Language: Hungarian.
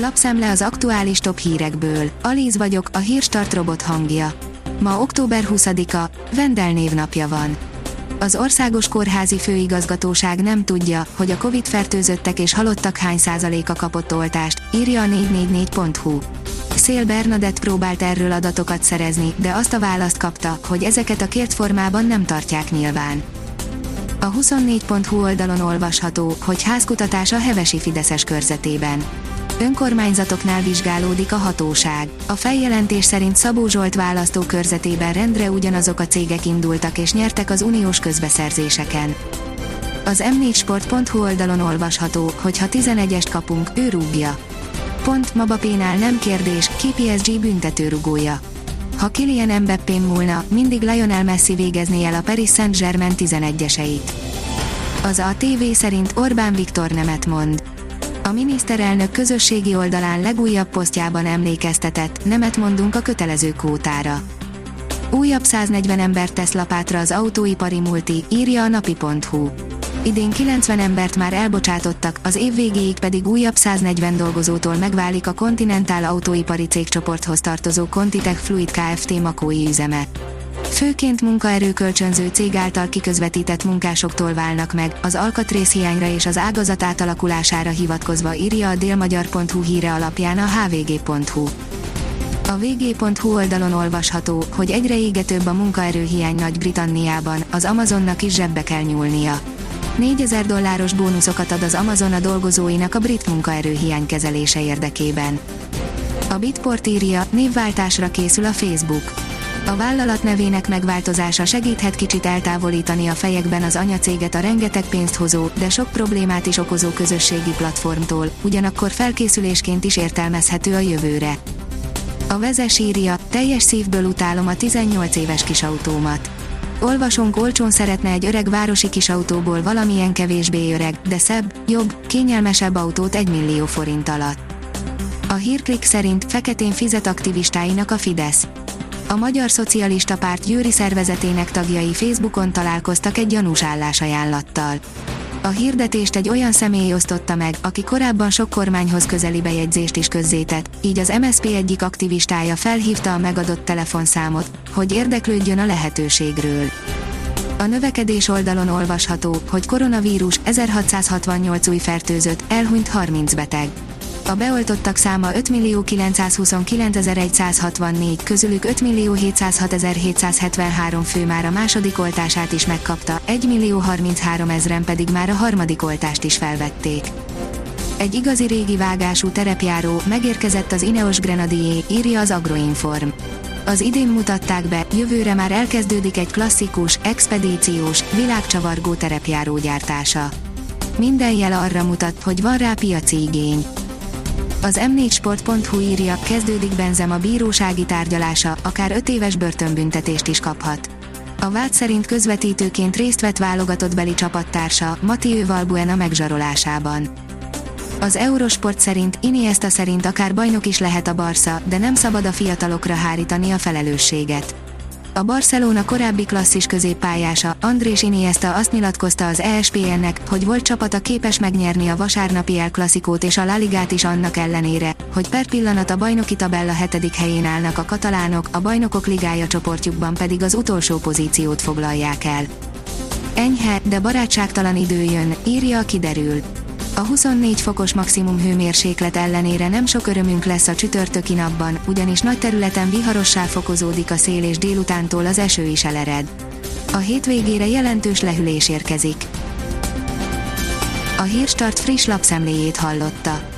Lapszemle az aktuális top hírekből. Alíz vagyok, a hírstart robot hangja. Ma október 20-a, Vendel névnapja van. Az Országos Kórházi Főigazgatóság nem tudja, hogy a Covid-fertőzöttek és halottak hány százaléka kapott oltást, írja a 444.hu. Szél Bernadett próbált erről adatokat szerezni, de azt a választ kapta, hogy ezeket a kért formában nem tartják nyilván. A 24.hu oldalon olvasható, hogy házkutatás a Hevesi Fideszes körzetében. Önkormányzatoknál vizsgálódik a hatóság. A feljelentés szerint Szabó Zsolt választókörzetében rendre ugyanazok a cégek indultak és nyertek az uniós közbeszerzéseken. Az m4sport.hu oldalon olvasható, hogy ha 11-est kapunk, ő rúgja. Pont Mabapénál nem kérdés, ki PSG büntetőrugója. Ha Kylian Mbappé múlna, mindig Lionel Messi végezné el a Paris Saint-Germain 11-eseit. Az a TV szerint Orbán Viktor nemet mond. A miniszterelnök közösségi oldalán legújabb posztjában emlékeztetett, nemet mondunk a kötelező kótára. Újabb 140 embert tesz lapátra az autóipari multi, írja a napi.hu. Idén 90 embert már elbocsátottak, az év végéig pedig újabb 140 dolgozótól megválik a Continental autóipari cégcsoporthoz tartozó Contitech Fluid Kft. makói üzeme. Főként munkaerőkölcsönző cég által kiközvetített munkásoktól válnak meg, az alkatrészhiányra és az ágazat átalakulására hivatkozva írja a délmagyar.hu híre alapján a hvg.hu. A vg.hu oldalon olvasható, hogy egyre égetőbb a munkaerőhiány Nagy-Britanniában, az Amazonnak is zsebbe kell nyúlnia. 4000 dolláros bónuszokat ad az Amazon a dolgozóinak a brit munkaerőhiány kezelése érdekében. A Bitport írja, névváltásra készül a Facebook. A vállalat nevének megváltozása segíthet kicsit eltávolítani a fejekben az anyacéget a rengeteg pénzt hozó, de sok problémát is okozó közösségi platformtól, ugyanakkor felkészülésként is értelmezhető a jövőre. A vezes írja, teljes szívből utálom a 18 éves kisautómat. Olvasónk olcsón szeretne egy öreg városi kisautóból valamilyen kevésbé öreg, de szebb, jobb, kényelmesebb autót 1 millió forint alatt. A hírklik szerint feketén fizet aktivistáinak a Fidesz. A Magyar Szocialista Párt Győri szervezetének tagjai Facebookon találkoztak egy gyanús állásajánlattal. A hirdetést egy olyan személy osztotta meg, aki korábban sok kormányhoz közeli bejegyzést is közzétett, így az MSP egyik aktivistája felhívta a megadott telefonszámot, hogy érdeklődjön a lehetőségről. A növekedés oldalon olvasható, hogy koronavírus 1668 új fertőzött, elhunyt 30 beteg. A beoltottak száma 5.929.164, közülük 5.706.773 fő már a második oltását is megkapta, 1.033 ezren pedig már a harmadik oltást is felvették. Egy igazi régi vágású terepjáró megérkezett az Ineos Grenadier, írja az Agroinform. Az idén mutatták be, jövőre már elkezdődik egy klasszikus, expedíciós, világcsavargó terepjáró gyártása. Minden jel arra mutat, hogy van rá piaci igény. Az m4sport.hu írja, kezdődik Benzem a bírósági tárgyalása, akár 5 éves börtönbüntetést is kaphat. A vád szerint közvetítőként részt vett válogatott beli csapattársa, Mathieu Valbuena megzsarolásában. Az Eurosport szerint Iniesta szerint akár bajnok is lehet a Barca, de nem szabad a fiatalokra hárítani a felelősséget. A Barcelona korábbi klasszis középpályása, Andrés Iniesta azt nyilatkozta az ESPN-nek, hogy volt csapata képes megnyerni a vasárnapi El Classicót és a La Ligát is annak ellenére, hogy per pillanat a bajnoki tabella hetedik helyén állnak a katalánok, a bajnokok ligája csoportjukban pedig az utolsó pozíciót foglalják el. Enyhe, de barátságtalan idő jön, írja a kiderül. A 24 fokos maximum hőmérséklet ellenére nem sok örömünk lesz a csütörtöki napban, ugyanis nagy területen viharossá fokozódik a szél és délutántól az eső is elered. A hétvégére jelentős lehűlés érkezik. A Hírstart friss lapszemléjét hallotta.